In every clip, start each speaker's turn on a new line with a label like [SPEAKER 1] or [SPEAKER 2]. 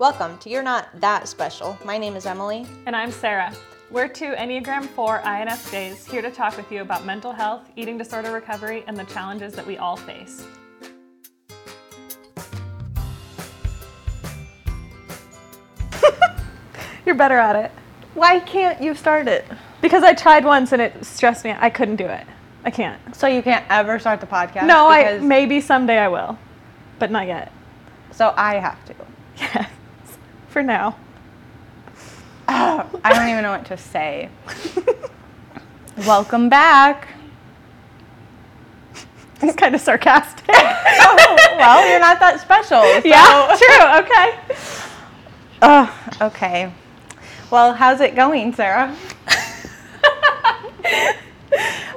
[SPEAKER 1] Welcome to You're Not That Special. My name is Emily.
[SPEAKER 2] And I'm Sarah. We're two Enneagram 4 INFJs here to talk with you about mental health, eating disorder recovery, and the challenges that we all face. You're better at it.
[SPEAKER 1] Why can't you start it?
[SPEAKER 2] Because I tried once and it stressed me. out. I couldn't do it. I can't.
[SPEAKER 1] So you can't ever start the podcast?
[SPEAKER 2] No, I
[SPEAKER 1] because-
[SPEAKER 2] maybe someday I will, but not yet.
[SPEAKER 1] So I have to.
[SPEAKER 2] Yes. For now.
[SPEAKER 1] I don't even know what to say. Welcome back.
[SPEAKER 2] It's kind of sarcastic.
[SPEAKER 1] oh, well, you're not that special. so-
[SPEAKER 2] yeah, true. Okay.
[SPEAKER 1] Ugh, okay. Well, how's it going, Sarah?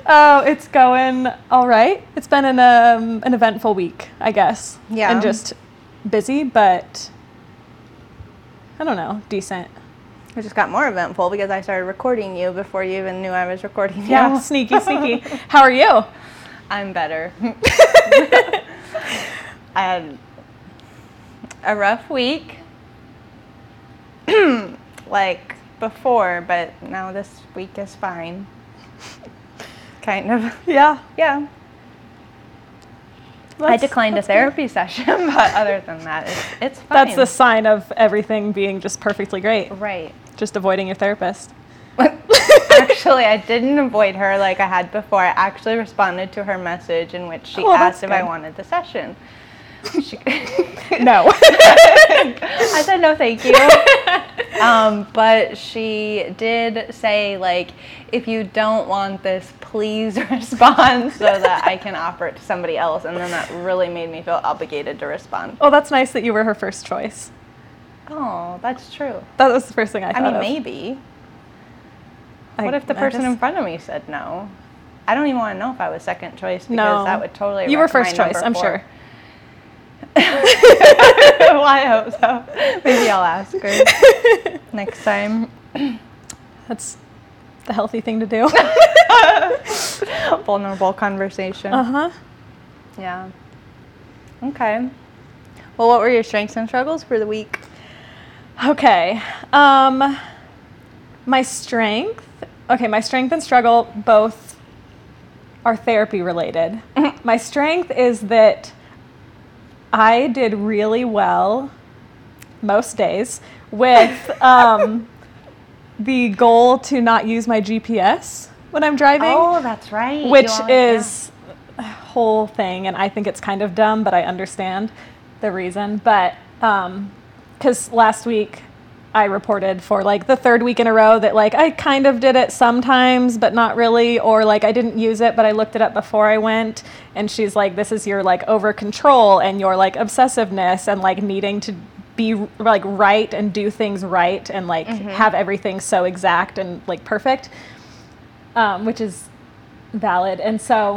[SPEAKER 2] Oh, it's going all right. It's been an um, an eventful week, I guess.
[SPEAKER 1] Yeah.
[SPEAKER 2] And just busy, but I don't know, decent.
[SPEAKER 1] It just got more eventful because I started recording you before you even knew I was recording you.
[SPEAKER 2] Yeah, sneaky, sneaky. How are you?
[SPEAKER 1] I'm better. I had a rough week, like before, but now this week is fine. Kind of.
[SPEAKER 2] Yeah.
[SPEAKER 1] Yeah. I declined a therapy session, but other than that, it's, it's fine.
[SPEAKER 2] That's the sign of everything being just perfectly great.
[SPEAKER 1] right.
[SPEAKER 2] Just avoiding your therapist.
[SPEAKER 1] actually, I didn't avoid her like I had before. I actually responded to her message in which she
[SPEAKER 2] Oh,
[SPEAKER 1] asked if I wanted the session. She-
[SPEAKER 2] No.
[SPEAKER 1] I said no, thank you. um, but she did say like, if you don't want this, please respond so that I can offer it to somebody else. And then that really made me feel obligated to respond.
[SPEAKER 2] oh, that's nice that you were her first choice.
[SPEAKER 1] Oh, that's true.
[SPEAKER 2] That was the first thing I
[SPEAKER 1] I mean,
[SPEAKER 2] of.
[SPEAKER 1] maybe.
[SPEAKER 2] I-
[SPEAKER 1] What if the
[SPEAKER 2] I
[SPEAKER 1] person in front of me said no? I don't even want to know if I was second choice because
[SPEAKER 2] No.
[SPEAKER 1] that would totally.
[SPEAKER 2] You were first choice,
[SPEAKER 1] number
[SPEAKER 2] I'm sure.
[SPEAKER 1] well, I hope so. Maybe I'll ask her next time.
[SPEAKER 2] That's the healthy thing to do.
[SPEAKER 1] Vulnerable conversation.
[SPEAKER 2] uh huh.
[SPEAKER 1] Yeah. Okay. Well, what were your strengths and struggles for the week?
[SPEAKER 2] Okay. Um my strength. Okay, my strength and struggle both are therapy related. my strength is that I did really well most days with um, the goal to not use my GPS when I'm driving
[SPEAKER 1] Oh, that's right.
[SPEAKER 2] which
[SPEAKER 1] always- yeah.
[SPEAKER 2] is a whole thing and i think it's kind of dumb but i understand the reason but because last week i reported for like the third week in a row that like i kind of did it sometimes but not really or like i didn't use it but i looked it up before i went and she's like this is your like over control and your like obsessiveness and like needing to be like right and do things right and like have everything so exact and like perfect um, which is valid. And so,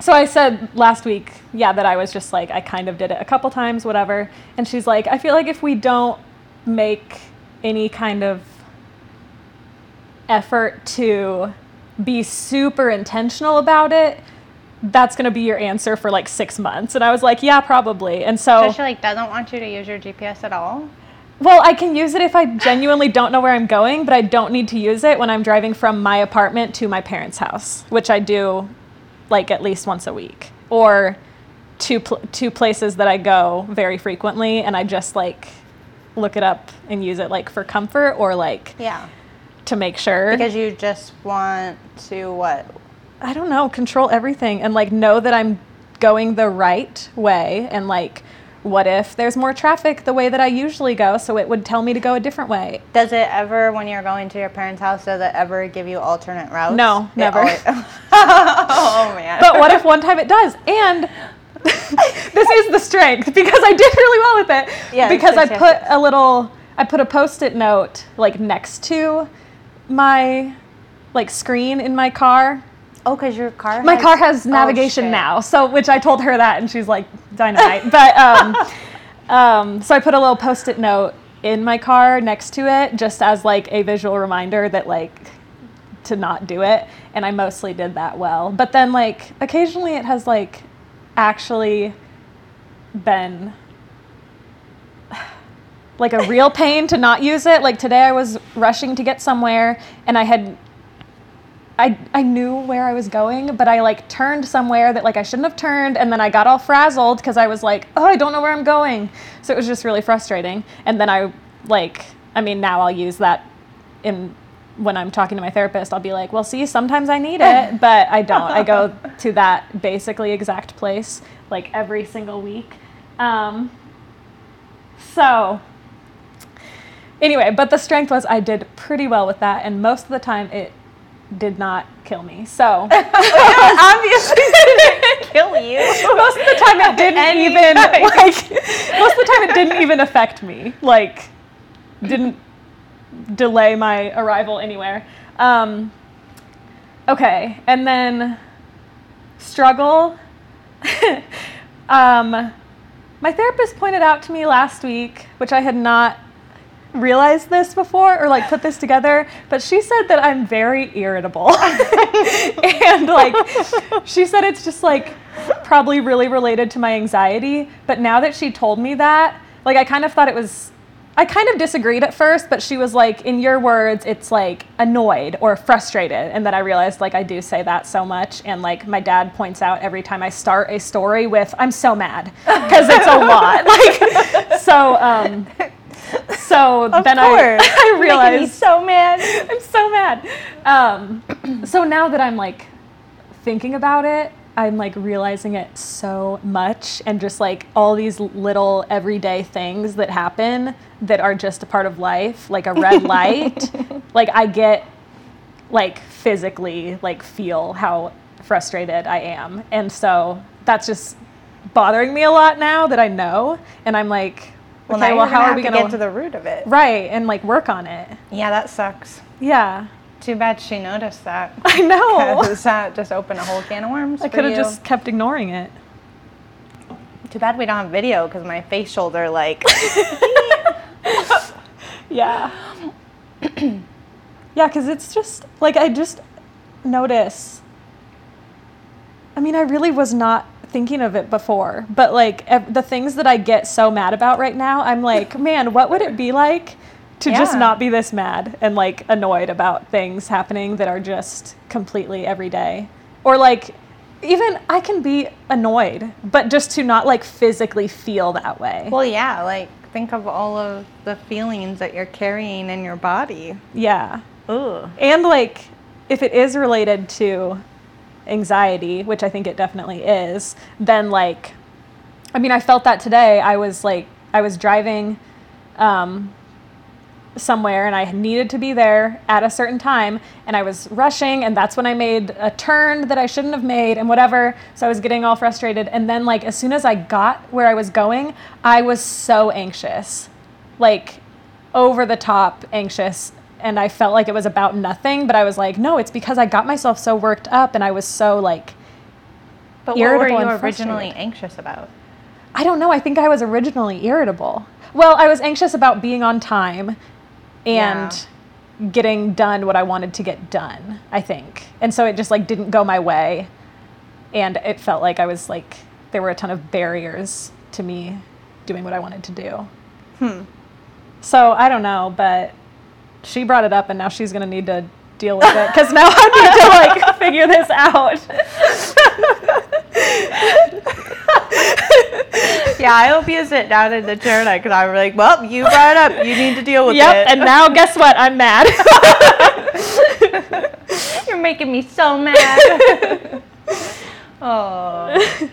[SPEAKER 2] so I said last week, yeah, that I was just like I kind of did it a couple times, whatever. And she's like, I feel like if we don't make any kind of effort to be super intentional about it, that's going to be your answer for like six months. And I was like, yeah, probably. And
[SPEAKER 1] So she like doesn't want you to use your GPS at all.
[SPEAKER 2] well, I can use it if I genuinely don't know where I'm going, but I don't need to use it when I'm driving from my apartment to my parents' house, which I do like at least once a week, or two pl- two places that I go very frequently, and I just like look it up and use it like for comfort or like
[SPEAKER 1] Yeah.
[SPEAKER 2] to make sure.
[SPEAKER 1] Because you just want to what?
[SPEAKER 2] I don't know, control everything and like know that I'm going the right way and like what if there's more traffic the way that I usually go so it would tell me to go a different way.
[SPEAKER 1] Does it ever, when you're going to your parents' house, does it ever give you alternate routes?
[SPEAKER 2] No,
[SPEAKER 1] It
[SPEAKER 2] never.
[SPEAKER 1] always- oh man.
[SPEAKER 2] But what if one time it does? And this is the strength because I did really well with it.
[SPEAKER 1] Yes,
[SPEAKER 2] because I put a little I put a post-it note like next to my like screen in my car.
[SPEAKER 1] Oh, because your car.
[SPEAKER 2] My car has
[SPEAKER 1] oh,
[SPEAKER 2] navigation
[SPEAKER 1] shit.
[SPEAKER 2] now. So which I told her that and she's like dynamite. but um um so I put a little post-it note in my car next to it just as like a visual reminder that like to not do it and I mostly did that well. But then like occasionally it has like actually been like a real pain to not use it. Like today I was rushing to get somewhere and I had I, I knew where I was going, but I like turned somewhere that like I shouldn't have turned, and then I got all frazzled because I was like, oh, I don't know where I'm going. So it was just really frustrating. And then I like, I mean, now I'll use that in when I'm talking to my therapist. I'll be like, well, see, sometimes I need it, but I don't. I go to that basically exact place like every single week. Um, so anyway, but the strength was I did pretty well with that, and most of the time it did not kill me. So
[SPEAKER 1] Obviously, didn't kill you.
[SPEAKER 2] most of the time it didn't
[SPEAKER 1] Any
[SPEAKER 2] even
[SPEAKER 1] time.
[SPEAKER 2] like most of the time it didn't even affect me. Like didn't delay my arrival anywhere. Um, okay, and then struggle. um, my therapist pointed out to me last week, which I had not realized this before or like put this together, but she said that I'm very irritable. and like she said it's just like probably really related to my anxiety, but now that she told me that, like I kind of thought it was I kind of disagreed at first, but she was like, in your words, it's like annoyed or frustrated. And then I realized like I do say that so much. And like my dad points out every time I start a story with, I'm so mad because it's a lot. Like, so, um, so
[SPEAKER 1] Of
[SPEAKER 2] then
[SPEAKER 1] course.
[SPEAKER 2] I, I realized
[SPEAKER 1] so mad.
[SPEAKER 2] I'm so mad. Um, so now that I'm like thinking about it, I'm like realizing it so much and just like all these little everyday things that happen that are just a part of life, like a red light. like I get like physically like feel how frustrated I am. And so that's just bothering me a lot now that I know and I'm like
[SPEAKER 1] Well,
[SPEAKER 2] okay, well how are we going
[SPEAKER 1] to get to the root of it?
[SPEAKER 2] right and like work on it.
[SPEAKER 1] Yeah, that sucks.
[SPEAKER 2] Yeah.
[SPEAKER 1] Too bad she noticed that.
[SPEAKER 2] I know.
[SPEAKER 1] Because that just open a whole can of worms.
[SPEAKER 2] I could have just kept ignoring it.
[SPEAKER 1] Too bad we don't have video because my facials are like.
[SPEAKER 2] Yeah. yeah, because it's just like I just notice. I mean, I really was not thinking of it before, but like ev- the things that I get so mad about right now, I'm like, man, what would it be like to just not be this mad and like annoyed about things happening that are just completely everyday? Or like, even I can be annoyed, but just to not like physically feel that way.
[SPEAKER 1] well, yeah, like think of all of the feelings that you're carrying in your body.
[SPEAKER 2] yeah.
[SPEAKER 1] Ugh.
[SPEAKER 2] And like, if it is related to anxiety, which I think it definitely is, then like, I mean, I felt that today. I was like, I was driving um, somewhere and I needed to be there at a certain time and I was rushing and that's when I made a turn that I shouldn't have made and whatever. So I was getting all frustrated. And then, like, as soon as I got where I was going, I was so anxious. Like, over the top anxious and I felt like it was about nothing, but I was like, no, it's because I got myself so worked up and I was so like
[SPEAKER 1] But what were you originally anxious about?
[SPEAKER 2] I don't know, I think I was originally irritable. Well, I was anxious about being on time and getting done what I wanted to get done, I think. And so it just like didn't go my way and it felt like I was like there were a ton of barriers to me doing what I wanted to do.
[SPEAKER 1] Hmm.
[SPEAKER 2] So I don't know, but she brought it up, and now she's gonna need to deal with it because now I need to like figure this out.
[SPEAKER 1] Yeah, I hope you sit down in the chair next because I'm like, well, you brought it up. You need to deal with
[SPEAKER 2] yep,
[SPEAKER 1] it.
[SPEAKER 2] and now guess what? I'm mad.
[SPEAKER 1] You're making me so mad. oh,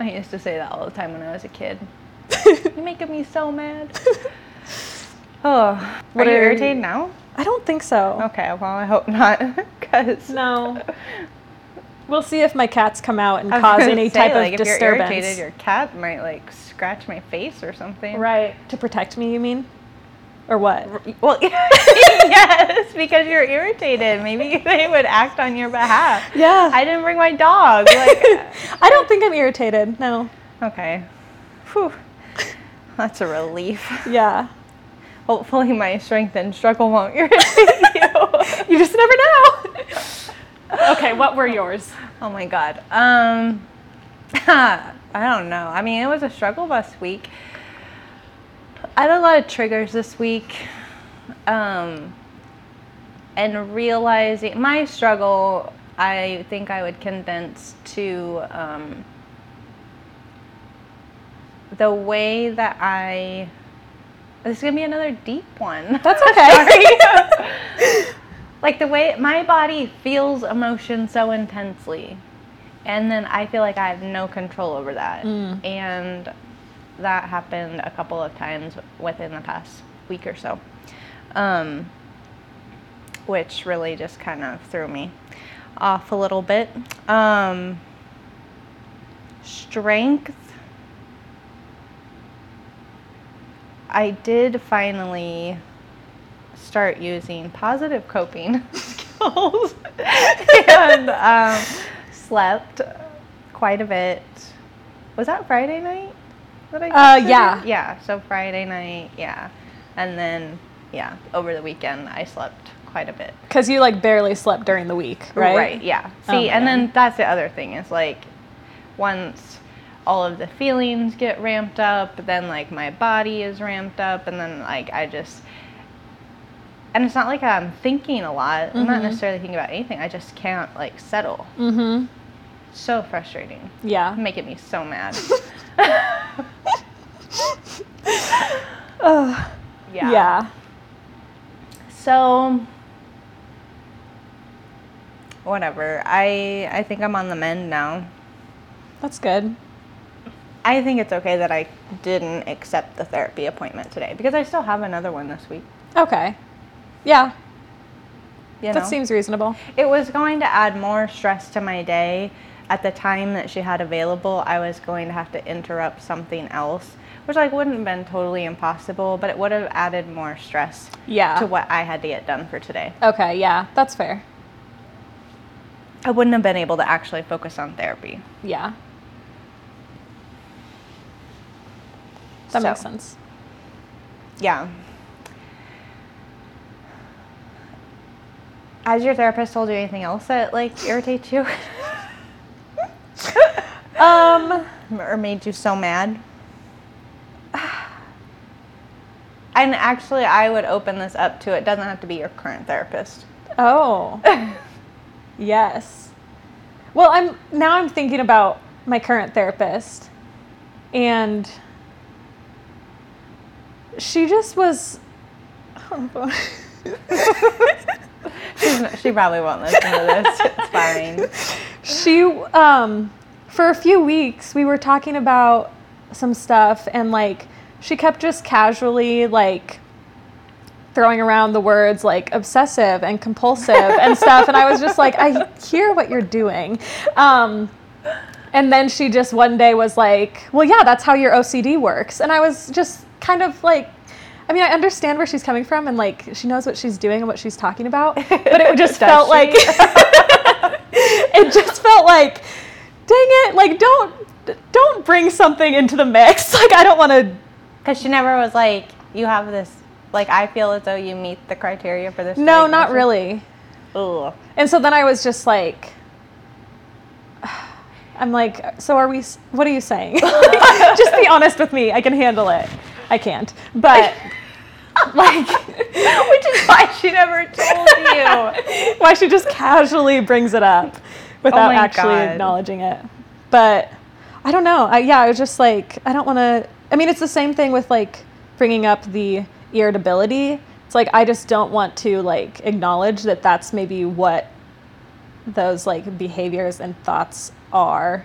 [SPEAKER 1] I used to say that all the time when I was a kid. You're making me so mad. Oh,
[SPEAKER 2] What
[SPEAKER 1] are you irritated now?
[SPEAKER 2] I don't think so.
[SPEAKER 1] Okay, well, I hope not, because
[SPEAKER 2] No. We'll see if my cats come out and cause any
[SPEAKER 1] say,
[SPEAKER 2] type
[SPEAKER 1] like,
[SPEAKER 2] of
[SPEAKER 1] if you're irritated,
[SPEAKER 2] disturbance.
[SPEAKER 1] your cat might like scratch my face or something.
[SPEAKER 2] Right. To protect me, you mean? Or what?
[SPEAKER 1] Well, yes, because you're irritated. Maybe they would act on your behalf.
[SPEAKER 2] Yeah.
[SPEAKER 1] I didn't bring my dog. Like, uh,
[SPEAKER 2] I don't think I'm irritated. No.
[SPEAKER 1] okay, Whew. that's a relief.
[SPEAKER 2] Yeah.
[SPEAKER 1] Hopefully, my strength and struggle won't irritate you.
[SPEAKER 2] You just never know. Okay, what were yours?
[SPEAKER 1] oh my god. Um, I don't know. I mean, it was a struggle bus week. I had a lot of triggers this week. Um, and realizing my struggle, I think I would condense to um, the way that I. This is gonna be another deep one.
[SPEAKER 2] That's okay.
[SPEAKER 1] Like the way my body feels emotion so intensely, and then I feel like I have no control over that,
[SPEAKER 2] Mm.
[SPEAKER 1] and that happened a couple of times within the past week or so. Um, which really just kind of threw me off a little bit. Um, strength. I did finally start using positive coping skills and um, slept quite a bit. Was that Friday night? That I
[SPEAKER 2] Uh,
[SPEAKER 1] texted you?
[SPEAKER 2] yeah.
[SPEAKER 1] Yeah. So Friday night, yeah, and then yeah, over the weekend I slept quite a bit.
[SPEAKER 2] Because you like barely slept during the week, right? Right.
[SPEAKER 1] yeah.
[SPEAKER 2] Oh
[SPEAKER 1] See,
[SPEAKER 2] my
[SPEAKER 1] and then that's the other thing is like once all of the feelings get ramped up, then like my body is ramped up, and then like I just. And it's not like I'm thinking a lot. I'm not
[SPEAKER 2] Mhm.
[SPEAKER 1] necessarily thinking about anything. I just can't like settle.
[SPEAKER 2] Mm-hmm.
[SPEAKER 1] So frustrating.
[SPEAKER 2] Yeah.
[SPEAKER 1] Making me so mad.
[SPEAKER 2] Ugh.
[SPEAKER 1] yeah.
[SPEAKER 2] yeah.
[SPEAKER 1] So whatever. I I think I'm on the mend now.
[SPEAKER 2] That's good.
[SPEAKER 1] I think it's okay that I didn't accept the therapy appointment today because I still have another one this week.
[SPEAKER 2] Okay. Yeah.
[SPEAKER 1] You know?
[SPEAKER 2] That seems reasonable.
[SPEAKER 1] it was going to add more stress to my day. At the time that she had available, I was going to have to interrupt something else, which like wouldn't have been totally impossible, but it would have added more stress
[SPEAKER 2] Yeah.
[SPEAKER 1] to what I had to get done for today.
[SPEAKER 2] Okay, yeah, that's fair.
[SPEAKER 1] I wouldn't have been able to actually focus on therapy.
[SPEAKER 2] Yeah. That
[SPEAKER 1] So.
[SPEAKER 2] makes sense.
[SPEAKER 1] Yeah. Has your therapist told you anything else that like irritates you?
[SPEAKER 2] Um,
[SPEAKER 1] or made you so mad? And actually, I would open this up to it doesn't have to be your current therapist.
[SPEAKER 2] oh. yes. Well, I'm now I'm thinking about my current therapist and she just was
[SPEAKER 1] She probably won't listen to this. It's fine.
[SPEAKER 2] she um for a few weeks we were talking about some stuff and like she kept just casually like throwing around the words like obsessive and compulsive and stuff and i was just like i hear what you're doing um and then she just one day was like well yeah that's how your ocd works and i was just kind of like I mean, I understand where she's coming from, and like she knows what she's doing and what she's talking about, but it just felt
[SPEAKER 1] she?
[SPEAKER 2] like it just felt like, dang it, like don't don't bring something into the mix. Like I don't want to.
[SPEAKER 1] Because she never was like, you have this, like, I feel as though you meet the criteria for this.
[SPEAKER 2] No, not
[SPEAKER 1] diagnosis."
[SPEAKER 2] really.
[SPEAKER 1] Ugh.
[SPEAKER 2] And so then I was just like, I'm like, so are we? What are you saying? just be honest with me. I can handle it. I can't, but like,
[SPEAKER 1] Which is why she never told you.
[SPEAKER 2] why she just casually brings it up without oh
[SPEAKER 1] my
[SPEAKER 2] actually
[SPEAKER 1] God.
[SPEAKER 2] acknowledging it. But I don't know. I, yeah, I was just like, I don't want to. I mean, it's the same thing with like bringing up the irritability. It's like I just don't want to like acknowledge that that's maybe what those like behaviors and thoughts are.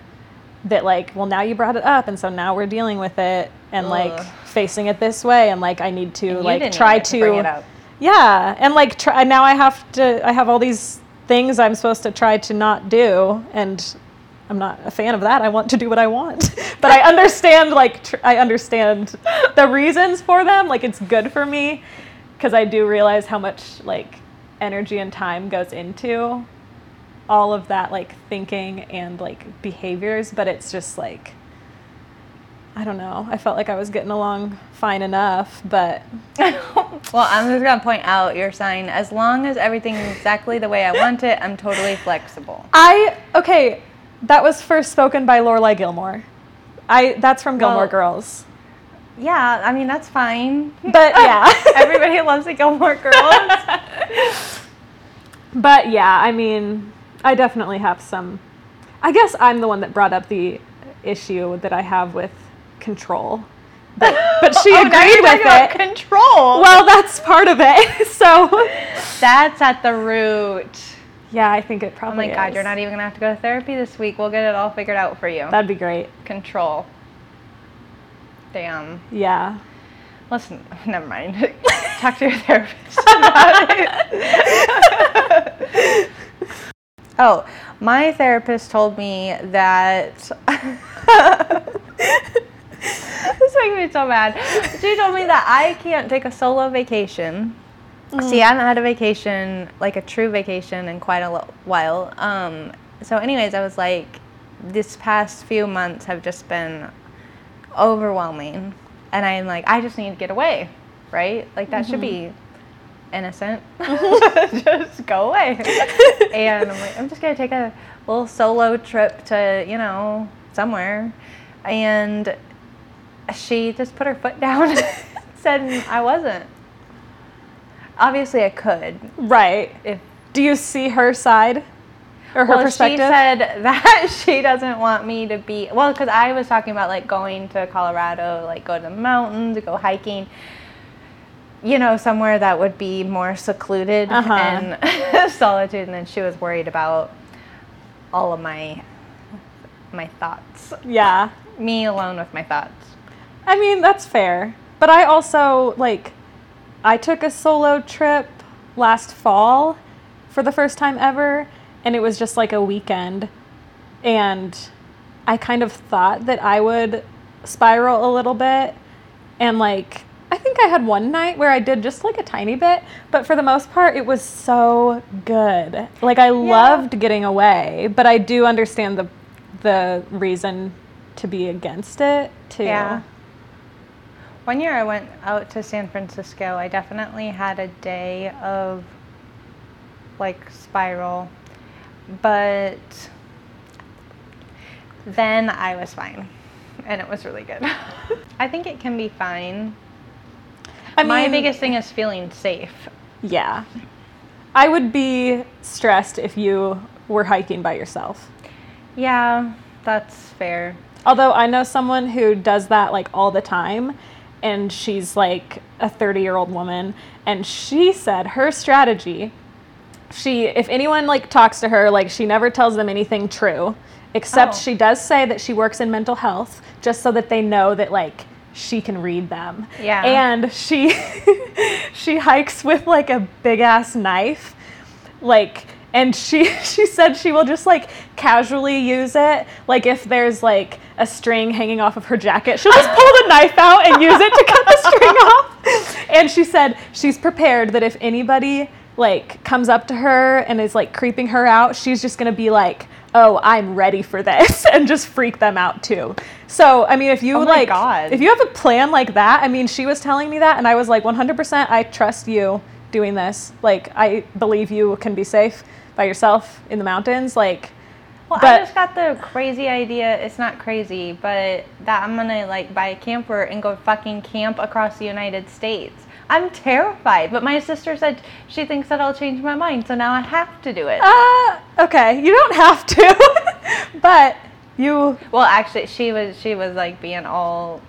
[SPEAKER 2] That like, well, now you brought it up, and so now we're dealing with it and like
[SPEAKER 1] Ugh.
[SPEAKER 2] Facing it this way, and like I need to like try to
[SPEAKER 1] up.
[SPEAKER 2] yeah, and like try, now I have to. I have all these things I'm supposed to try to not do, and I'm not a fan of that. I want to do what I want, but I understand. Like tr- I understand the reasons for them. Like it's good for me because I do realize how much like energy and time goes into all of that like thinking and like behaviors. But it's just like. I don't know. I felt like I was getting along fine enough, but
[SPEAKER 1] well, I'm just gonna point out your sign. As long as everything's exactly the way I want it, I'm totally flexible.
[SPEAKER 2] I okay, that was first spoken by Lorelai Gilmore. I that's from Gilmore
[SPEAKER 1] Well-
[SPEAKER 2] Girls.
[SPEAKER 1] Yeah, I mean that's fine.
[SPEAKER 2] But yeah.
[SPEAKER 1] Everybody loves the Gilmore Girls.
[SPEAKER 2] But yeah, I mean, I definitely have some. I guess I'm the one that brought up the issue that I have with control. But, but she
[SPEAKER 1] Oh,
[SPEAKER 2] agreed
[SPEAKER 1] you're
[SPEAKER 2] with it.
[SPEAKER 1] Control.
[SPEAKER 2] Well, that's part of it. So,
[SPEAKER 1] that's at the root.
[SPEAKER 2] yeah, I think it probably.
[SPEAKER 1] Oh my god,
[SPEAKER 2] is.
[SPEAKER 1] you're not even gonna have to go to therapy this week. We'll get it all figured out for you.
[SPEAKER 2] That'd be great.
[SPEAKER 1] Control. Damn.
[SPEAKER 2] Yeah.
[SPEAKER 1] Listen, never mind. Talk to your therapist about it. oh, my therapist told me that. This makes me so mad. She told me that I can't take a solo vacation. See, I haven't had a vacation, like a true vacation, in quite a while. Um, so, anyways, I was like, this past few months have just been overwhelming. And I'm like, I just need to get away, right? Like, that should be innocent. just go away. and I'm like, I'm just going to take a little solo trip to, you know, somewhere. And she just put her foot down and said I wasn't. Obviously, I could
[SPEAKER 2] Right.
[SPEAKER 1] if
[SPEAKER 2] Do you see her side or her
[SPEAKER 1] well,
[SPEAKER 2] perspective?
[SPEAKER 1] she said that she doesn't want me to be well because I was talking about like going to Colorado, like go to the mountains, go hiking. You know, somewhere that would be more secluded
[SPEAKER 2] Uh-huh.
[SPEAKER 1] and solitude, and then she was worried about all of my my thoughts,
[SPEAKER 2] yeah.
[SPEAKER 1] me alone with my thoughts.
[SPEAKER 2] I mean, that's fair. But I also like I took a solo trip last fall for the first time ever and it was just like a weekend and I kind of thought that I would spiral a little bit and like I think I had one night where I did just like a tiny bit, but for the most part it was so good. Like I loved getting away, but I do understand the the reason to be against it too.
[SPEAKER 1] Yeah. One year I went out to San Francisco. I definitely had a day of like spiral, but then I was fine and it was really good. I think it can be fine.
[SPEAKER 2] I
[SPEAKER 1] My biggest thing is feeling safe.
[SPEAKER 2] Yeah. I would be stressed if you were hiking by yourself.
[SPEAKER 1] Yeah, that's fair.
[SPEAKER 2] Although I know someone who does that like all the time and she's like a 30-year-old woman and she said her strategy she if anyone like talks to her like she never tells them anything true except
[SPEAKER 1] Oh.
[SPEAKER 2] she does say that she works in mental health just so that they know that like she can read them.
[SPEAKER 1] Yeah.
[SPEAKER 2] And she she hikes with like a big ass knife like and she she said she will just like casually use it like if there's like a string hanging off of her jacket. She'll just pull the knife out and use it to cut the string off. And she said she's prepared that if anybody like comes up to her and is like creeping her out she's just going to be like oh i'm ready for this and just freak them out too. So i mean if you
[SPEAKER 1] Oh
[SPEAKER 2] like
[SPEAKER 1] God.
[SPEAKER 2] if you have a plan like that i mean she was telling me that and i was like 100% i trust you doing this. Like i believe you can be safe by yourself in the mountains like
[SPEAKER 1] Well, I just got the crazy idea. It's not crazy, but that I'm gonna like buy a camper and go fucking camp across the United States. I'm terrified, but my sister said she thinks that I'll change my mind, so now I have to do it.
[SPEAKER 2] uh okay you don't have to but you
[SPEAKER 1] well, actually, she was she was like being all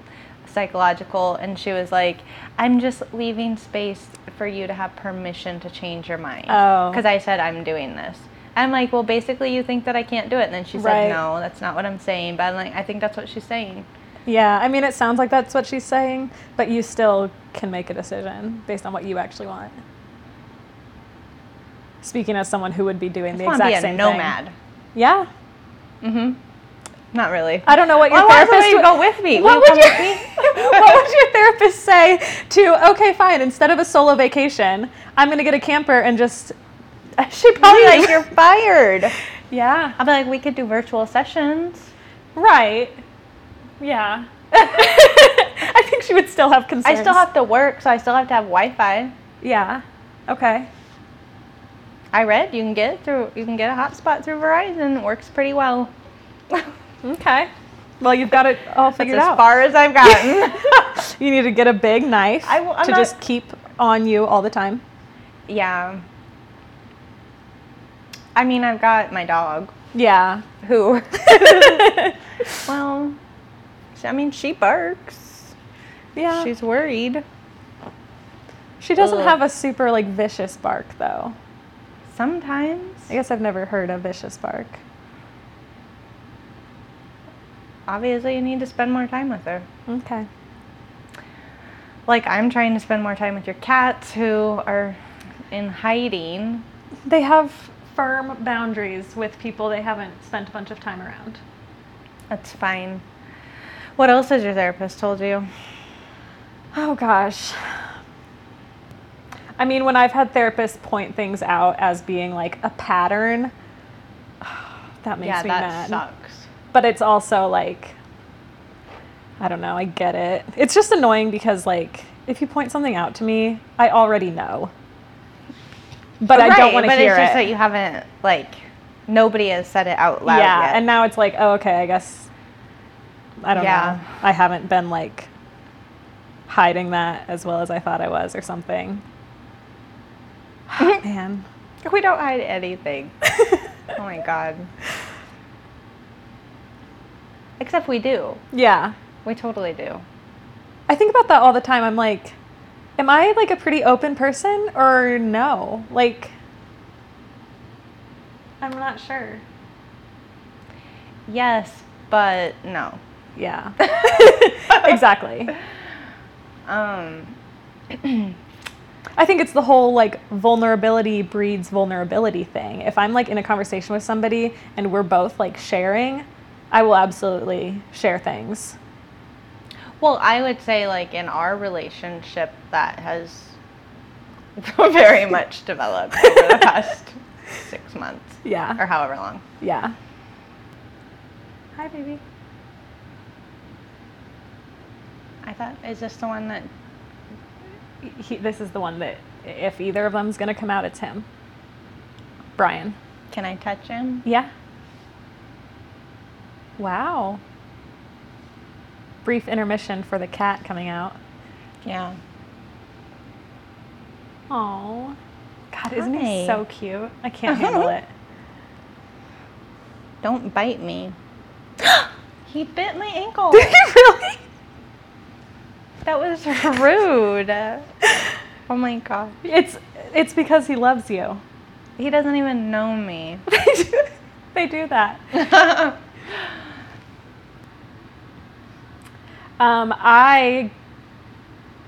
[SPEAKER 1] psychological, and she was like, "I'm just leaving space for you to have permission to change your mind."
[SPEAKER 2] Oh.
[SPEAKER 1] because I said I'm doing this. I'm like, well, basically, you think that I can't do it. And then she said,
[SPEAKER 2] Right.
[SPEAKER 1] no, that's not what I'm saying. But I'm like, I think that's what she's saying.
[SPEAKER 2] yeah i mean it sounds like that's what she's saying but you still can make a decision based on what you actually want speaking as someone who would be doing
[SPEAKER 1] I
[SPEAKER 2] the
[SPEAKER 1] just want to
[SPEAKER 2] exact
[SPEAKER 1] be a
[SPEAKER 2] same
[SPEAKER 1] nomad.
[SPEAKER 2] thing yeah
[SPEAKER 1] Mm-hmm. Not really.
[SPEAKER 2] I don't know what your
[SPEAKER 1] Well,
[SPEAKER 2] therapist
[SPEAKER 1] you
[SPEAKER 2] would-
[SPEAKER 1] go with me?
[SPEAKER 2] What would,
[SPEAKER 1] you
[SPEAKER 2] your,
[SPEAKER 1] me?
[SPEAKER 2] what would your therapist say to, okay, fine, instead of a solo vacation, I'm going to get a camper and just.
[SPEAKER 1] She'd probably like, you're fired.
[SPEAKER 2] Yeah.
[SPEAKER 1] I'll be like, we could do virtual sessions.
[SPEAKER 2] Right. Yeah. I think she would still have concerns.
[SPEAKER 1] I still have to work, so I still have to have Wi-Fi.
[SPEAKER 2] Yeah. Okay.
[SPEAKER 1] I read you can get it through you can get a hotspot through Verizon. It works pretty well.
[SPEAKER 2] Okay. Well, you've got it all
[SPEAKER 1] That's
[SPEAKER 2] figured
[SPEAKER 1] as
[SPEAKER 2] out.
[SPEAKER 1] far as I've gotten.
[SPEAKER 2] you need to get a big knife
[SPEAKER 1] I will- I'm
[SPEAKER 2] to
[SPEAKER 1] not-
[SPEAKER 2] just keep on you all the time.
[SPEAKER 1] yeah. I mean, I've got my dog.
[SPEAKER 2] Yeah.
[SPEAKER 1] Who? well, I mean, she barks.
[SPEAKER 2] Yeah.
[SPEAKER 1] She's worried.
[SPEAKER 2] she doesn't
[SPEAKER 1] Ugh.
[SPEAKER 2] have a super like vicious bark though.
[SPEAKER 1] Sometimes.
[SPEAKER 2] I guess I've never heard a vicious bark.
[SPEAKER 1] Obviously, you need to spend more time with her.
[SPEAKER 2] Okay.
[SPEAKER 1] Like, I'm trying to spend more time with your cats who are in hiding.
[SPEAKER 2] They have firm boundaries with people they haven't spent a bunch of time around.
[SPEAKER 1] That's fine. What else has your therapist told you?
[SPEAKER 2] Oh gosh. I mean, when I've had therapists point things out as being like a pattern, that makes
[SPEAKER 1] yeah,
[SPEAKER 2] me
[SPEAKER 1] that
[SPEAKER 2] mad.
[SPEAKER 1] sucks.
[SPEAKER 2] But it's also like, I don't know, I get it. It's just annoying because, like, if you point something out to me, I already know. But I don't want to
[SPEAKER 1] but
[SPEAKER 2] hear
[SPEAKER 1] it's just
[SPEAKER 2] it.
[SPEAKER 1] that you haven't, like, nobody has said it out loud
[SPEAKER 2] yeah,
[SPEAKER 1] yet.
[SPEAKER 2] and now it's like, oh, okay, I guess. I don't
[SPEAKER 1] Yeah.
[SPEAKER 2] know. I haven't been like hiding that as well as I thought I was or something. Man.
[SPEAKER 1] we don't hide anything. oh my god. Except we do.
[SPEAKER 2] Yeah.
[SPEAKER 1] We totally do.
[SPEAKER 2] I think about that all the time. I'm like, am I like a pretty open person or no? Like, I'm not sure.
[SPEAKER 1] Yes, but no.
[SPEAKER 2] Yeah. exactly.
[SPEAKER 1] Um,
[SPEAKER 2] I think it's the whole like vulnerability breeds vulnerability thing. If I'm like in a conversation with somebody and we're both like sharing, I will absolutely share things.
[SPEAKER 1] well, I would say, like, in our relationship, that has very much developed over the past six months
[SPEAKER 2] Yeah.
[SPEAKER 1] or however long.
[SPEAKER 2] Yeah. Hi, baby.
[SPEAKER 1] I thought, is this the one that.
[SPEAKER 2] He, this is the one that if either of them's gonna come out, it's him. Brian.
[SPEAKER 1] Can I touch him?
[SPEAKER 2] Yeah. Wow. Brief intermission for the cat coming out.
[SPEAKER 1] Yeah.
[SPEAKER 2] Oh. God, isn't
[SPEAKER 1] Hi.
[SPEAKER 2] he so cute? I can't handle it.
[SPEAKER 1] Don't bite me. he bit my ankle.
[SPEAKER 2] Did he really?
[SPEAKER 1] That was rude. Oh my god.
[SPEAKER 2] It's it's because he loves you.
[SPEAKER 1] He doesn't even know me.
[SPEAKER 2] They do, they do that. Um, I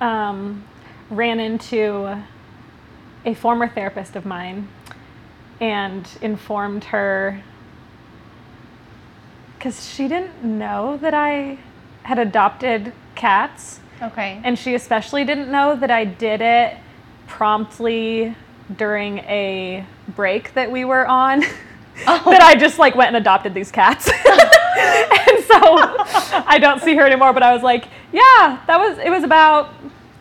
[SPEAKER 2] um, ran into a former therapist of mine and informed her because she didn't know that I had adopted cats.
[SPEAKER 1] okay.
[SPEAKER 2] And she especially didn't know that I did it promptly during a break that we were on. that I just like went and adopted these cats. and so I don't see her anymore, but I was like, yeah, that was it was about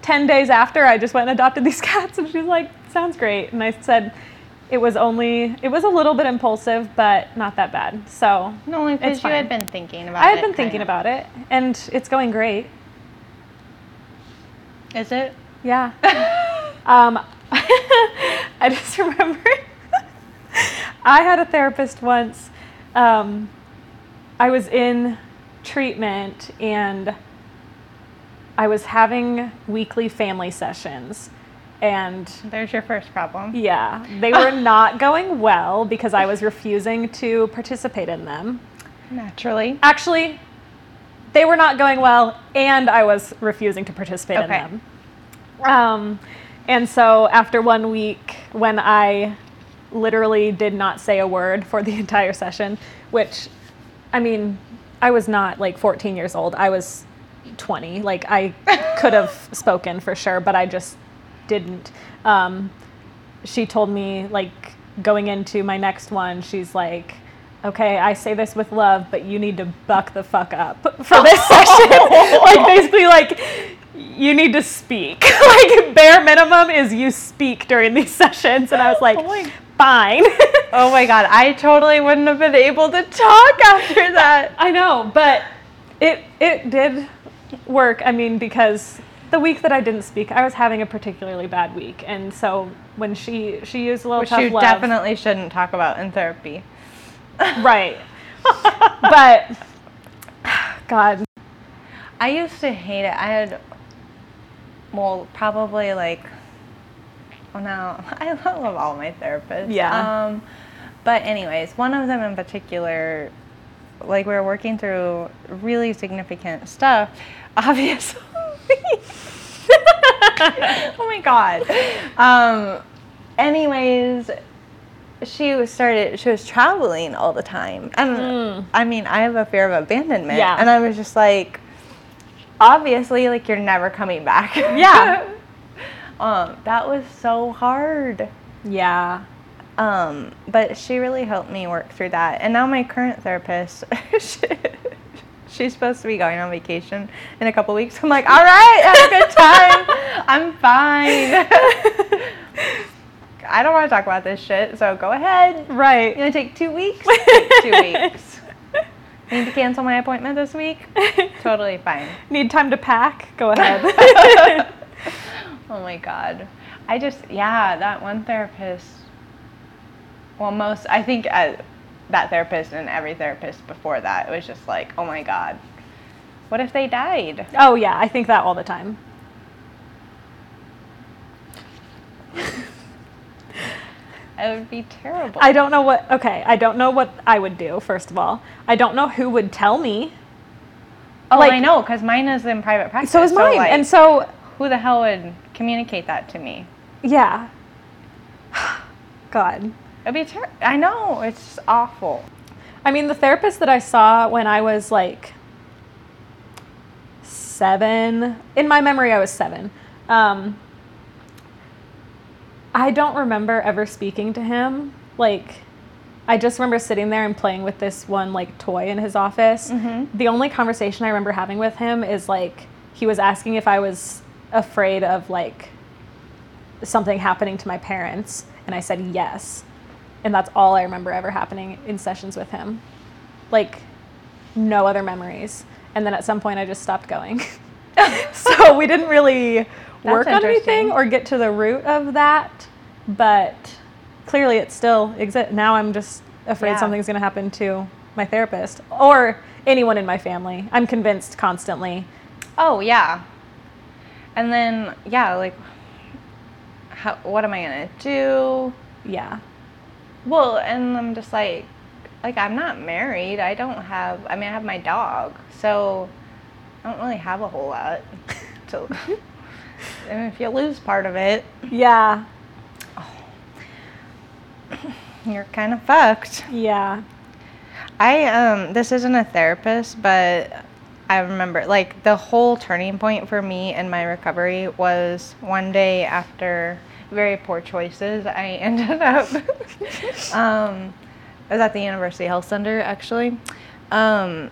[SPEAKER 2] 10 days after I just went and adopted these cats and she was like, sounds great. And I said it was only it was a little bit impulsive, but not that bad. So
[SPEAKER 1] no, because you had been thinking about it.
[SPEAKER 2] I
[SPEAKER 1] it.
[SPEAKER 2] had been thinking
[SPEAKER 1] kinda.
[SPEAKER 2] about it and it's going great.
[SPEAKER 1] Is it?
[SPEAKER 2] Yeah. um, I just remember I had a therapist once. Um, I was in treatment and I was having weekly family sessions. And
[SPEAKER 1] There's your first problem.
[SPEAKER 2] yeah, they were not going well because I was refusing to participate in them.
[SPEAKER 1] Naturally.
[SPEAKER 2] Actually, they were not going well, and I was refusing to participate
[SPEAKER 1] Okay.
[SPEAKER 2] in them. Um, and so after one week, when I literally did not say a word for the entire session, which, I mean, I was not like 14 years old. I was 20. Like I could have spoken for sure, but I just didn't. Um, she told me like going into my next one, she's like, "Okay, I say this with love, but you need to buck the fuck up for this session." like basically like you need to speak. like bare minimum is you speak during these sessions, and I was like,
[SPEAKER 1] Oh
[SPEAKER 2] "Fine."
[SPEAKER 1] Oh my god, I totally wouldn't have been able to talk after that.
[SPEAKER 2] I know, but It it did work. I mean, because the week that I didn't speak, I was having a particularly bad week, and so when she she used a little
[SPEAKER 1] Which
[SPEAKER 2] tough
[SPEAKER 1] you
[SPEAKER 2] love,
[SPEAKER 1] definitely shouldn't talk about in therapy.
[SPEAKER 2] right. but God,
[SPEAKER 1] I used to hate it. I had, well, probably like, oh no, I love all my therapists.
[SPEAKER 2] Yeah.
[SPEAKER 1] Um, but anyways, one of them in particular, like we were working through really significant stuff. Obviously. oh my god. Um, anyways, she was started. She was traveling all the time, and
[SPEAKER 2] Mm.
[SPEAKER 1] I mean, I have a fear of abandonment.
[SPEAKER 2] Yeah.
[SPEAKER 1] And I was just like, obviously, like you're never coming back.
[SPEAKER 2] Yeah.
[SPEAKER 1] Um, that was so hard.
[SPEAKER 2] yeah,
[SPEAKER 1] Um, but she really helped me work through that. And now my current therapist, she, she's supposed to be going on vacation in a couple weeks. I'm like, all right, have a good time. I'm fine. I don't want to talk about this shit, so go ahead. Right. You
[SPEAKER 2] right.
[SPEAKER 1] gonna take two weeks? Two weeks. Need to cancel my appointment this week? Totally fine.
[SPEAKER 2] Need time to pack? Go ahead.
[SPEAKER 1] Oh my god. I just yeah, that one therapist. Well, most I think uh, that therapist and every therapist before that it was just like, oh my god, what if they died?
[SPEAKER 2] oh yeah, I think that all the time.
[SPEAKER 1] It would be terrible.
[SPEAKER 2] I don't know what. Okay, I don't know what I would do. First of all, I don't know who would tell me.
[SPEAKER 1] oh,
[SPEAKER 2] like-
[SPEAKER 1] I know, because mine is in private practice.
[SPEAKER 2] So is mine,
[SPEAKER 1] like,
[SPEAKER 2] and so
[SPEAKER 1] who the hell would communicate that to me?
[SPEAKER 2] yeah. God.
[SPEAKER 1] It'd be terrible. I know it's just awful.
[SPEAKER 2] I mean, the therapist that I saw when I was like seven, in my memory, I was seven. Um, I don't remember ever speaking to him. Like, I just remember sitting there and playing with this one like toy in his office.
[SPEAKER 1] Mhm.
[SPEAKER 2] The only conversation I remember having with him is like he was asking if I was afraid of like something happening to my parents, and I said yes. And that's all I remember ever happening in sessions with him. Like, no other memories. And then at some point, I just stopped going. so we didn't really work on anything or get to the root of that. But clearly, it still exists. Now I'm just afraid
[SPEAKER 1] Yeah.
[SPEAKER 2] something's going to happen to my therapist or anyone in my family. I'm convinced constantly.
[SPEAKER 1] Oh yeah. And then yeah, like, how? What am I gonna do?
[SPEAKER 2] Yeah.
[SPEAKER 1] Well, and I'm just like, like I'm not married. I don't have. I mean, I have my dog, so I don't really have a whole lot. So, and if you lose part of it,
[SPEAKER 2] Yeah.
[SPEAKER 1] you're kind of fucked.
[SPEAKER 2] Yeah.
[SPEAKER 1] I um, this isn't a therapist, but I remember like the whole turning point for me in my recovery was one day after very poor choices. I ended up. um, I was at the University Health Center actually, um,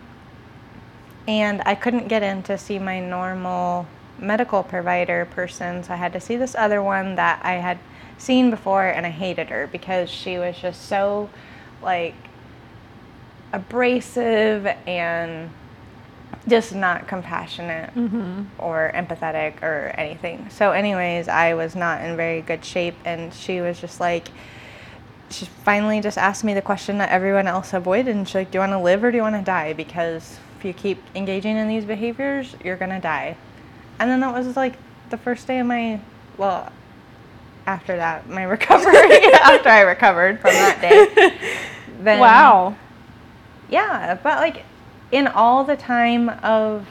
[SPEAKER 1] and I couldn't get in to see my normal medical provider person, so I had to see this other one that I had seen before, and I hated her because she was just so like abrasive and just not compassionate
[SPEAKER 2] Mm-hmm.
[SPEAKER 1] or empathetic or anything. So, anyways, I was not in very good shape, and she was just like, she finally just asked me the question that everyone else avoided, and she's like, "Do you want to live or do you want to die? Because if you keep engaging in these behaviors, you're gonna die." And then that was like the first day of my, well, after that, my recovery. after I recovered from that day, then
[SPEAKER 2] wow.
[SPEAKER 1] yeah, but like in all the time of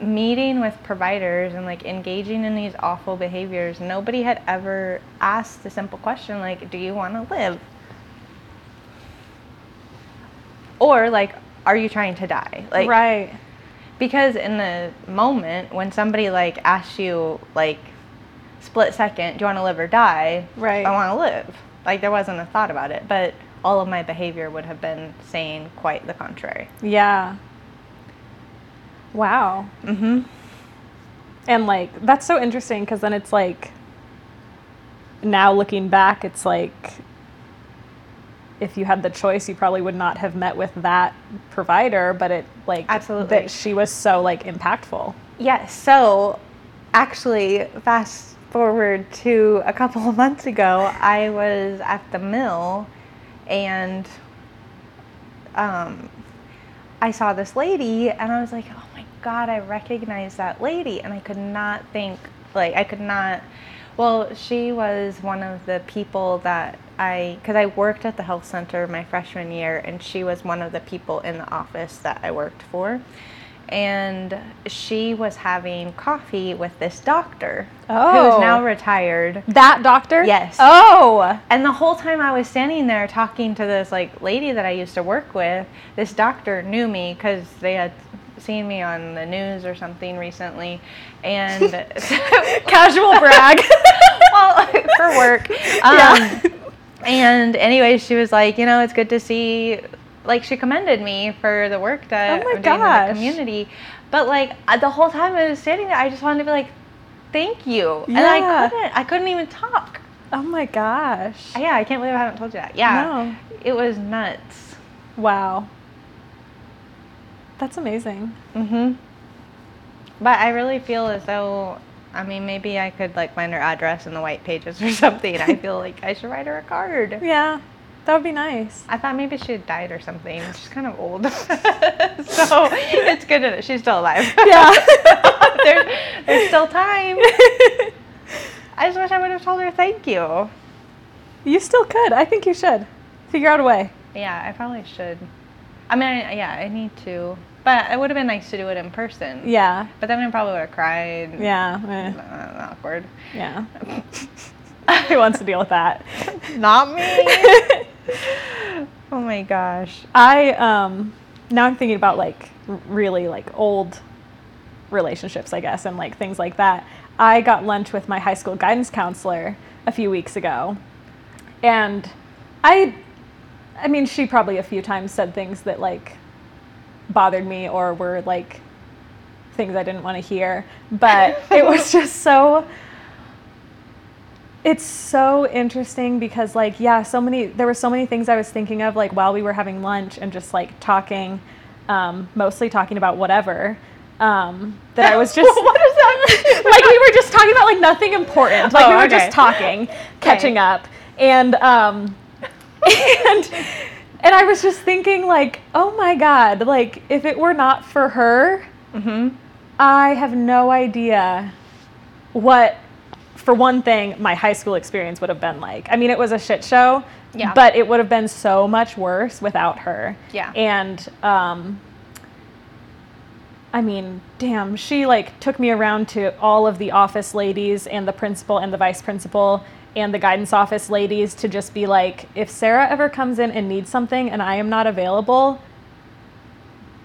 [SPEAKER 1] meeting with providers and like engaging in these awful behaviors, nobody had ever asked the simple question like, do you want to live? Or like, are you trying to die? Like
[SPEAKER 2] right.
[SPEAKER 1] because in the moment when somebody like asks you like split second, do you want to live or die?
[SPEAKER 2] Right.
[SPEAKER 1] I want to live. Like there wasn't a thought about it, but all of my behavior would have been saying quite the contrary.
[SPEAKER 2] Yeah. Wow.
[SPEAKER 1] Mhm.
[SPEAKER 2] And like that's so interesting because then it's like now looking back, it's like if you had the choice, you probably would not have met with that provider, but it like
[SPEAKER 1] Absolutely.
[SPEAKER 2] that she was so like impactful.
[SPEAKER 1] Yeah, so actually, fast forward to a couple of months ago, I was at the mill and um, I saw this lady and I was like, oh my God, I recognize that lady. And I could not think, like, I could not. Well, she was one of the people that I, because I worked at the health center my freshman year, and she was one of the people in the office that I worked for. And she was having coffee with this doctor who
[SPEAKER 2] Oh.
[SPEAKER 1] is now retired.
[SPEAKER 2] That doctor?
[SPEAKER 1] Yes.
[SPEAKER 2] Oh.
[SPEAKER 1] And the whole time I was standing there talking to this like lady that I used to work with, this doctor knew me because they had seen me on the news or something recently, and
[SPEAKER 2] Casual brag.
[SPEAKER 1] well for work. Um,
[SPEAKER 2] Yeah.
[SPEAKER 1] And anyway, she was like, you know, it's good to see. Like she commended me for the work that
[SPEAKER 2] Oh
[SPEAKER 1] I'm doing in the community, but like uh, the whole time I was standing there, I just wanted to be like, thank you, and I couldn't. I couldn't even talk.
[SPEAKER 2] oh my gosh.
[SPEAKER 1] Yeah, I can't believe I haven't told you that. Yeah,
[SPEAKER 2] No.
[SPEAKER 1] it was nuts.
[SPEAKER 2] Wow. That's amazing.
[SPEAKER 1] Mhm. But I really feel as though, I mean, maybe I could like find her address in the white pages or something. I feel like I should write her a card.
[SPEAKER 2] Yeah. That would be nice.
[SPEAKER 1] I thought maybe she had died or something. She's kind of old, so it's good that she's still alive.
[SPEAKER 2] Yeah.
[SPEAKER 1] there's, there's still time. I just wish I would have told her thank you.
[SPEAKER 2] You still could. I think you should. Figure out a way.
[SPEAKER 1] Yeah, I probably should. I mean, I, yeah, I need to. But it would have been nice to do it in person.
[SPEAKER 2] Yeah.
[SPEAKER 1] But then I probably would have cried.
[SPEAKER 2] Yeah. eh,
[SPEAKER 1] awkward.
[SPEAKER 2] Yeah. Who wants to deal with that?
[SPEAKER 1] Not me. oh my gosh.
[SPEAKER 2] I um now I'm thinking about like really like old relationships, I guess, and like things like that. I got lunch with my high school guidance counselor a few weeks ago. And I I mean, she probably a few times said things that like bothered me or were like things I didn't want to hear, but it was just so it's so interesting because like yeah so many there were so many things i was thinking of like while we were having lunch and just like talking um, mostly talking about whatever um, that i was just
[SPEAKER 1] What does that
[SPEAKER 2] like we were just talking about like nothing important like
[SPEAKER 1] Oh,
[SPEAKER 2] we were
[SPEAKER 1] okay.
[SPEAKER 2] just talking catching up and um and and i was just thinking like oh my god like if it were not for her
[SPEAKER 1] Mm-hmm.
[SPEAKER 2] I have no idea what, for one thing, my high school experience would have been like. I mean, it was a shit show,
[SPEAKER 1] Yeah.
[SPEAKER 2] but it would have been so much worse without her.
[SPEAKER 1] Yeah.
[SPEAKER 2] And, um, I mean, damn, she like took me around to all of the office ladies and the principal and the vice principal and the guidance office ladies to just be like, if Sarah ever comes in and needs something and I am not available,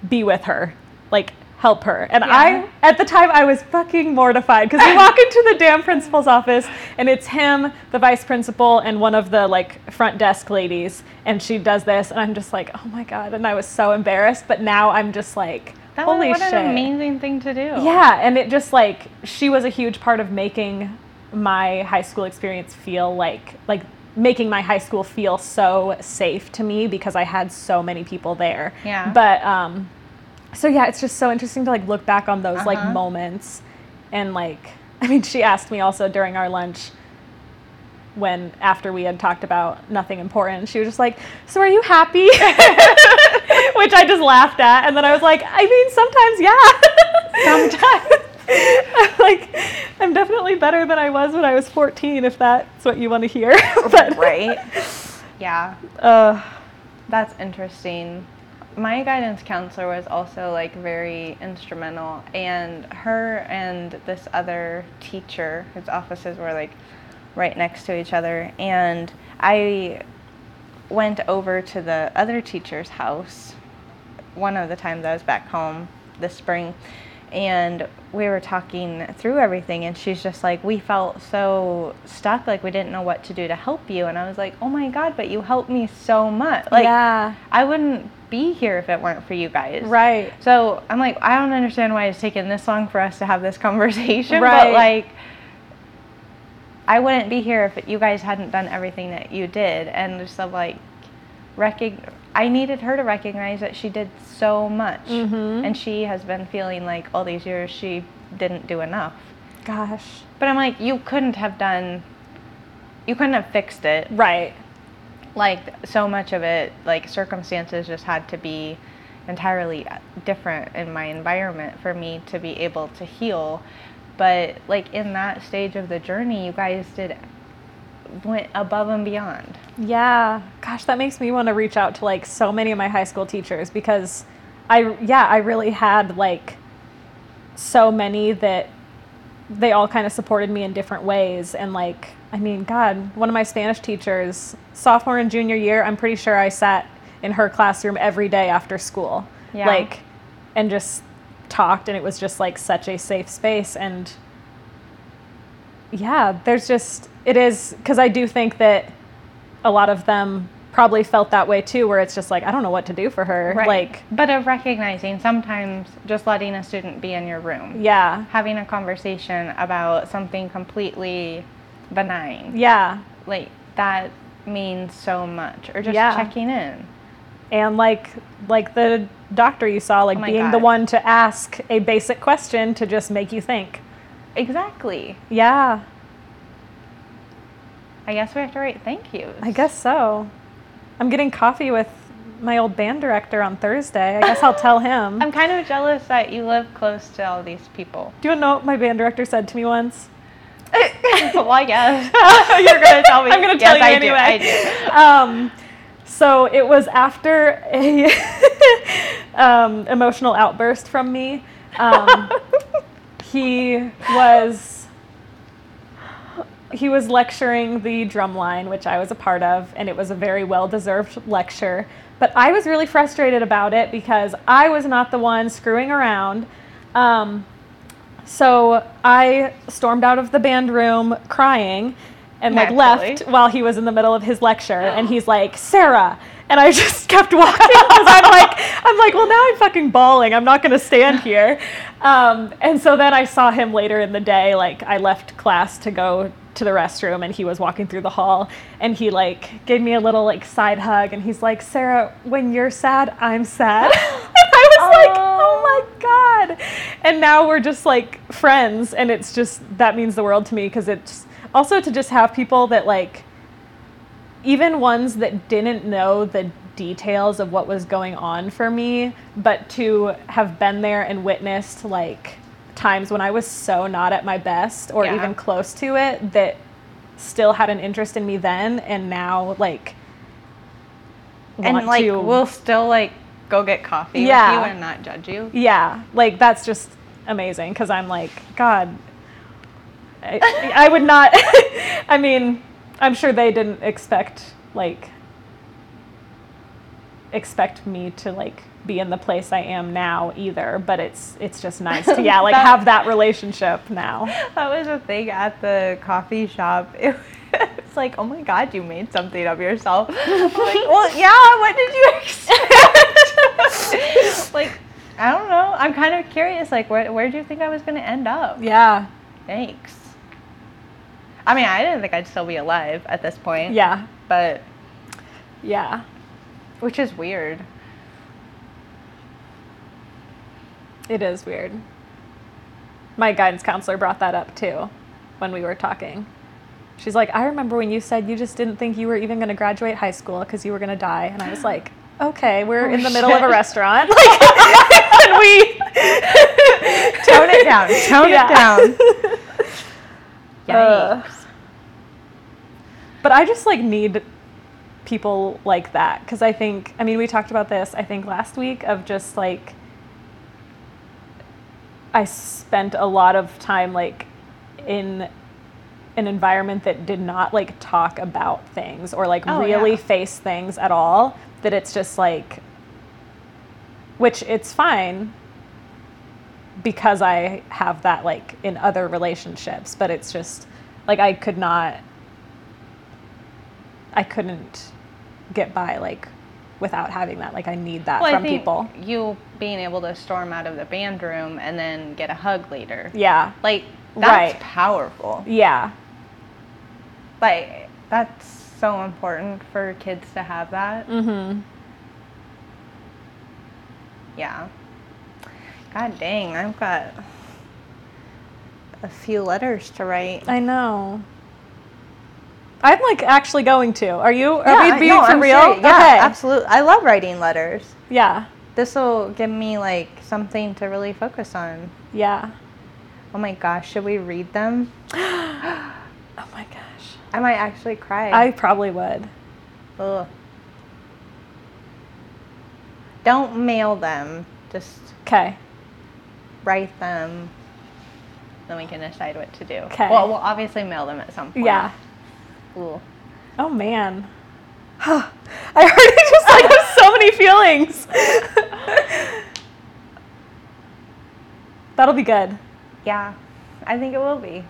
[SPEAKER 2] be with her. Like, help her. And
[SPEAKER 1] Yeah.
[SPEAKER 2] I, at the time, I was fucking mortified because we walk into the damn principal's office and it's him, the vice principal, and one of the like front desk ladies. And she does this, and I'm just like, oh my God. And I was so embarrassed. But now I'm just like,
[SPEAKER 1] That
[SPEAKER 2] holy
[SPEAKER 1] was, what
[SPEAKER 2] shit.
[SPEAKER 1] an amazing thing to do.
[SPEAKER 2] Yeah, and it just like she was a huge part of making my high school experience feel like like making my high school feel so safe to me because I had so many people there.
[SPEAKER 1] Yeah.
[SPEAKER 2] But um so yeah, it's just so interesting to like look back on those like
[SPEAKER 1] Uh-huh.
[SPEAKER 2] moments and like I mean she asked me also during our lunch when after we had talked about nothing important, she was just like, "So are you happy?" Which I just laughed at, and then I was like, "I mean, sometimes, yeah, sometimes." like, I'm definitely better than I was when I was 14, if that's what you want to hear. but,
[SPEAKER 1] Right? Yeah.
[SPEAKER 2] Uh,
[SPEAKER 1] That's interesting. My guidance counselor was also like very instrumental, and her and this other teacher, whose offices were like right next to each other, and I went over to the other teacher's house one of the times I was back home this spring, and we were talking through everything, and she's just like, We felt so stuck, like we didn't know what to do to help you. And I was like, Oh my God, but you helped me so much. Like,
[SPEAKER 2] yeah,
[SPEAKER 1] I wouldn't be here if it weren't for you guys.
[SPEAKER 2] right.
[SPEAKER 1] So I'm like, I don't understand why it's taken this long for us to have this conversation,
[SPEAKER 2] Right.
[SPEAKER 1] but like, I wouldn't be here if you guys hadn't done everything that you did. And just of like, I needed her to recognize that she did so much.
[SPEAKER 2] Mhm.
[SPEAKER 1] And she has been feeling like all these years she didn't do enough.
[SPEAKER 2] Gosh.
[SPEAKER 1] But I'm like, you couldn't have done, you couldn't have fixed it.
[SPEAKER 2] Right.
[SPEAKER 1] Like, so much of it, like, circumstances just had to be entirely different in my environment for me to be able to heal. But, like, in that stage of the journey, you guys did, went above and beyond.
[SPEAKER 2] Yeah. Gosh, that makes me want to reach out to like so many of my high school teachers because I yeah, I really had like so many that they all kind of supported me in different ways and like I mean, god, one of my Spanish teachers, sophomore and junior year, I'm pretty sure I sat in her classroom every day after school.
[SPEAKER 1] Yeah.
[SPEAKER 2] Like and just talked and it was just like such a safe space and yeah, there's just it is because I do think that a lot of them probably felt that way too, where it's just like I don't know what to do for her. Like,
[SPEAKER 1] but of recognizing sometimes just letting a student be in your room,
[SPEAKER 2] yeah,
[SPEAKER 1] having a conversation about something completely benign,
[SPEAKER 2] yeah,
[SPEAKER 1] like that means so much. Or just
[SPEAKER 2] Yeah.
[SPEAKER 1] checking in.
[SPEAKER 2] and like like the doctor you saw, like
[SPEAKER 1] Oh
[SPEAKER 2] being the one to ask a basic question to just make you think.
[SPEAKER 1] Exactly.
[SPEAKER 2] Yeah,
[SPEAKER 1] I guess we have to write thank yous.
[SPEAKER 2] I guess so. I'm getting coffee with my old band director on Thursday. I guess I'll tell him.
[SPEAKER 1] I'm kind of jealous that you live close to all these people.
[SPEAKER 2] do you know what my band director said to me once?
[SPEAKER 1] well, I guess you're gonna tell me.
[SPEAKER 2] I'm gonna
[SPEAKER 1] Yes,
[SPEAKER 2] tell you
[SPEAKER 1] I
[SPEAKER 2] anyway.
[SPEAKER 1] Do, I do.
[SPEAKER 2] um, so it was after a um, emotional outburst from me. Um, he was he was lecturing the drumline, which I was a part of, and it was a very well deserved lecture. But I was really frustrated about it because I was not the one screwing around. Um, so I stormed out of the band room crying and like
[SPEAKER 1] Naturally.
[SPEAKER 2] left while he was in the middle of his lecture and he's like, "Sarah." And I just kept walking because I'm like, I'm like, well, now I'm fucking bawling. I'm not gonna stand here. Um, and so then I saw him later in the day. Like I left class to go to the restroom, and he was walking through the hall, and he like gave me a little like side hug, and he's like, Sarah, when you're sad, I'm sad. and I was like, oh my god. And now we're just like friends, and it's just that means the world to me because it's also to just have people that like even ones that didn't know the details of what was going on for me, but to have been there and witnessed like times when I was so not at my best or
[SPEAKER 1] Yeah.
[SPEAKER 2] even close to it that still had an interest in me then and now like
[SPEAKER 1] and like
[SPEAKER 2] to-
[SPEAKER 1] we'll still like go get coffee
[SPEAKER 2] Yeah.
[SPEAKER 1] with you and not judge you.
[SPEAKER 2] yeah like that's just amazing because i'm like god I, I would not i mean i'm sure they didn't expect like expect me to like be in the place i am now either but it's it's just nice to yeah like
[SPEAKER 1] That-
[SPEAKER 2] have that relationship now
[SPEAKER 1] That was a thing at the coffee shop. It was like, oh my god, you made something of yourself. Like, well, yeah. What did you expect? like, I don't know. I'm kind of curious. Like, where where do you think I was gonna end up?
[SPEAKER 2] yeah
[SPEAKER 1] Thanks. I mean, I didn't think I'd still be alive at this point.
[SPEAKER 2] yeah
[SPEAKER 1] But
[SPEAKER 2] yeah
[SPEAKER 1] which is weird.
[SPEAKER 2] it is weird my guidance counselor brought that up too when we were talking she's like i remember when you said you just didn't think you were even going to graduate high school because you were going to die and i was like okay we're
[SPEAKER 1] Oh,
[SPEAKER 2] in the middle of a
[SPEAKER 1] oh,
[SPEAKER 2] restaurant like and we
[SPEAKER 1] Tone it down. Tone
[SPEAKER 2] Yeah.
[SPEAKER 1] it down.
[SPEAKER 2] Uh, but i just like need people like that because i think i mean we talked about this i think last week of just like i spent a lot of time like in an environment that did not like talk about things or like
[SPEAKER 1] Oh,
[SPEAKER 2] really
[SPEAKER 1] yeah.
[SPEAKER 2] face things at all that it's just like which it's fine because I have that like in other relationships, but it's just like I could not I couldn't get by like without having that. Like I need that
[SPEAKER 1] Well,
[SPEAKER 2] from people.
[SPEAKER 1] you being able to storm out of the band room and then get a hug later.
[SPEAKER 2] Yeah.
[SPEAKER 1] Like that's
[SPEAKER 2] Right.
[SPEAKER 1] powerful.
[SPEAKER 2] Yeah.
[SPEAKER 1] Like that's so important for kids to have that.
[SPEAKER 2] Mm-hmm.
[SPEAKER 1] Yeah. God dang, I've got a few letters to write.
[SPEAKER 2] I know. I'm like actually going to. Are you? Are
[SPEAKER 1] Yeah,
[SPEAKER 2] we being
[SPEAKER 1] no,
[SPEAKER 2] for
[SPEAKER 1] I'm
[SPEAKER 2] real?
[SPEAKER 1] serious. Yeah,
[SPEAKER 2] okay.
[SPEAKER 1] absolutely. I love writing letters.
[SPEAKER 2] Yeah.
[SPEAKER 1] This will give me like something to really focus on.
[SPEAKER 2] Yeah.
[SPEAKER 1] Oh my gosh, should we read them?
[SPEAKER 2] Oh my gosh.
[SPEAKER 1] I might actually cry.
[SPEAKER 2] I probably would.
[SPEAKER 1] Ugh. Don't mail them. Just
[SPEAKER 2] Okay.
[SPEAKER 1] Write them. Then we can decide what to do.
[SPEAKER 2] 'Kay.
[SPEAKER 1] Well, we'll obviously mail them at some point.
[SPEAKER 2] Yeah.
[SPEAKER 1] Ooh.
[SPEAKER 2] Oh man. I already just like have so many feelings. That'll be good.
[SPEAKER 1] Yeah, I think it will be.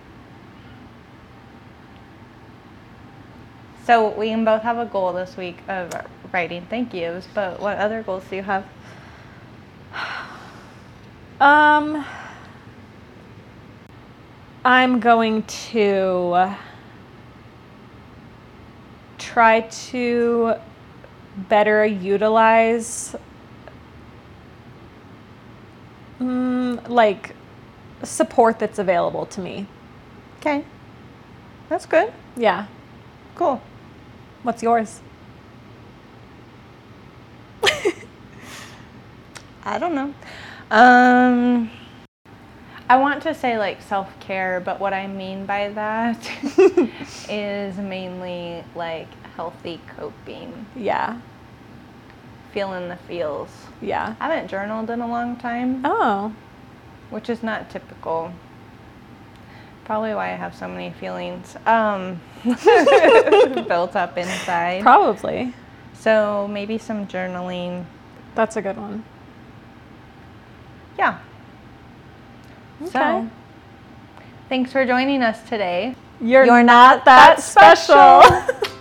[SPEAKER 1] So we can both have a goal this week of writing thank yous, but what other goals do you have?
[SPEAKER 2] Um, I'm going to try to better utilize, mm, like, support that's available to me.
[SPEAKER 1] Okay. That's good.
[SPEAKER 2] Yeah.
[SPEAKER 1] Cool.
[SPEAKER 2] What's yours?
[SPEAKER 1] I don't know. Um, I want to say like self care, but what I mean by that is mainly like healthy coping,
[SPEAKER 2] Yeah.
[SPEAKER 1] feeling the feels.
[SPEAKER 2] Yeah.
[SPEAKER 1] I haven't journaled in a long time,
[SPEAKER 2] Oh.
[SPEAKER 1] which is not typical. Probably why I have so many feelings um, built up inside.
[SPEAKER 2] Probably.
[SPEAKER 1] so maybe some journaling.
[SPEAKER 2] That's a good one.
[SPEAKER 1] Yeah.
[SPEAKER 2] Okay.
[SPEAKER 1] So, thanks for joining us today.
[SPEAKER 2] You're,
[SPEAKER 1] You're
[SPEAKER 2] not
[SPEAKER 1] not
[SPEAKER 2] that
[SPEAKER 1] that special.
[SPEAKER 2] special.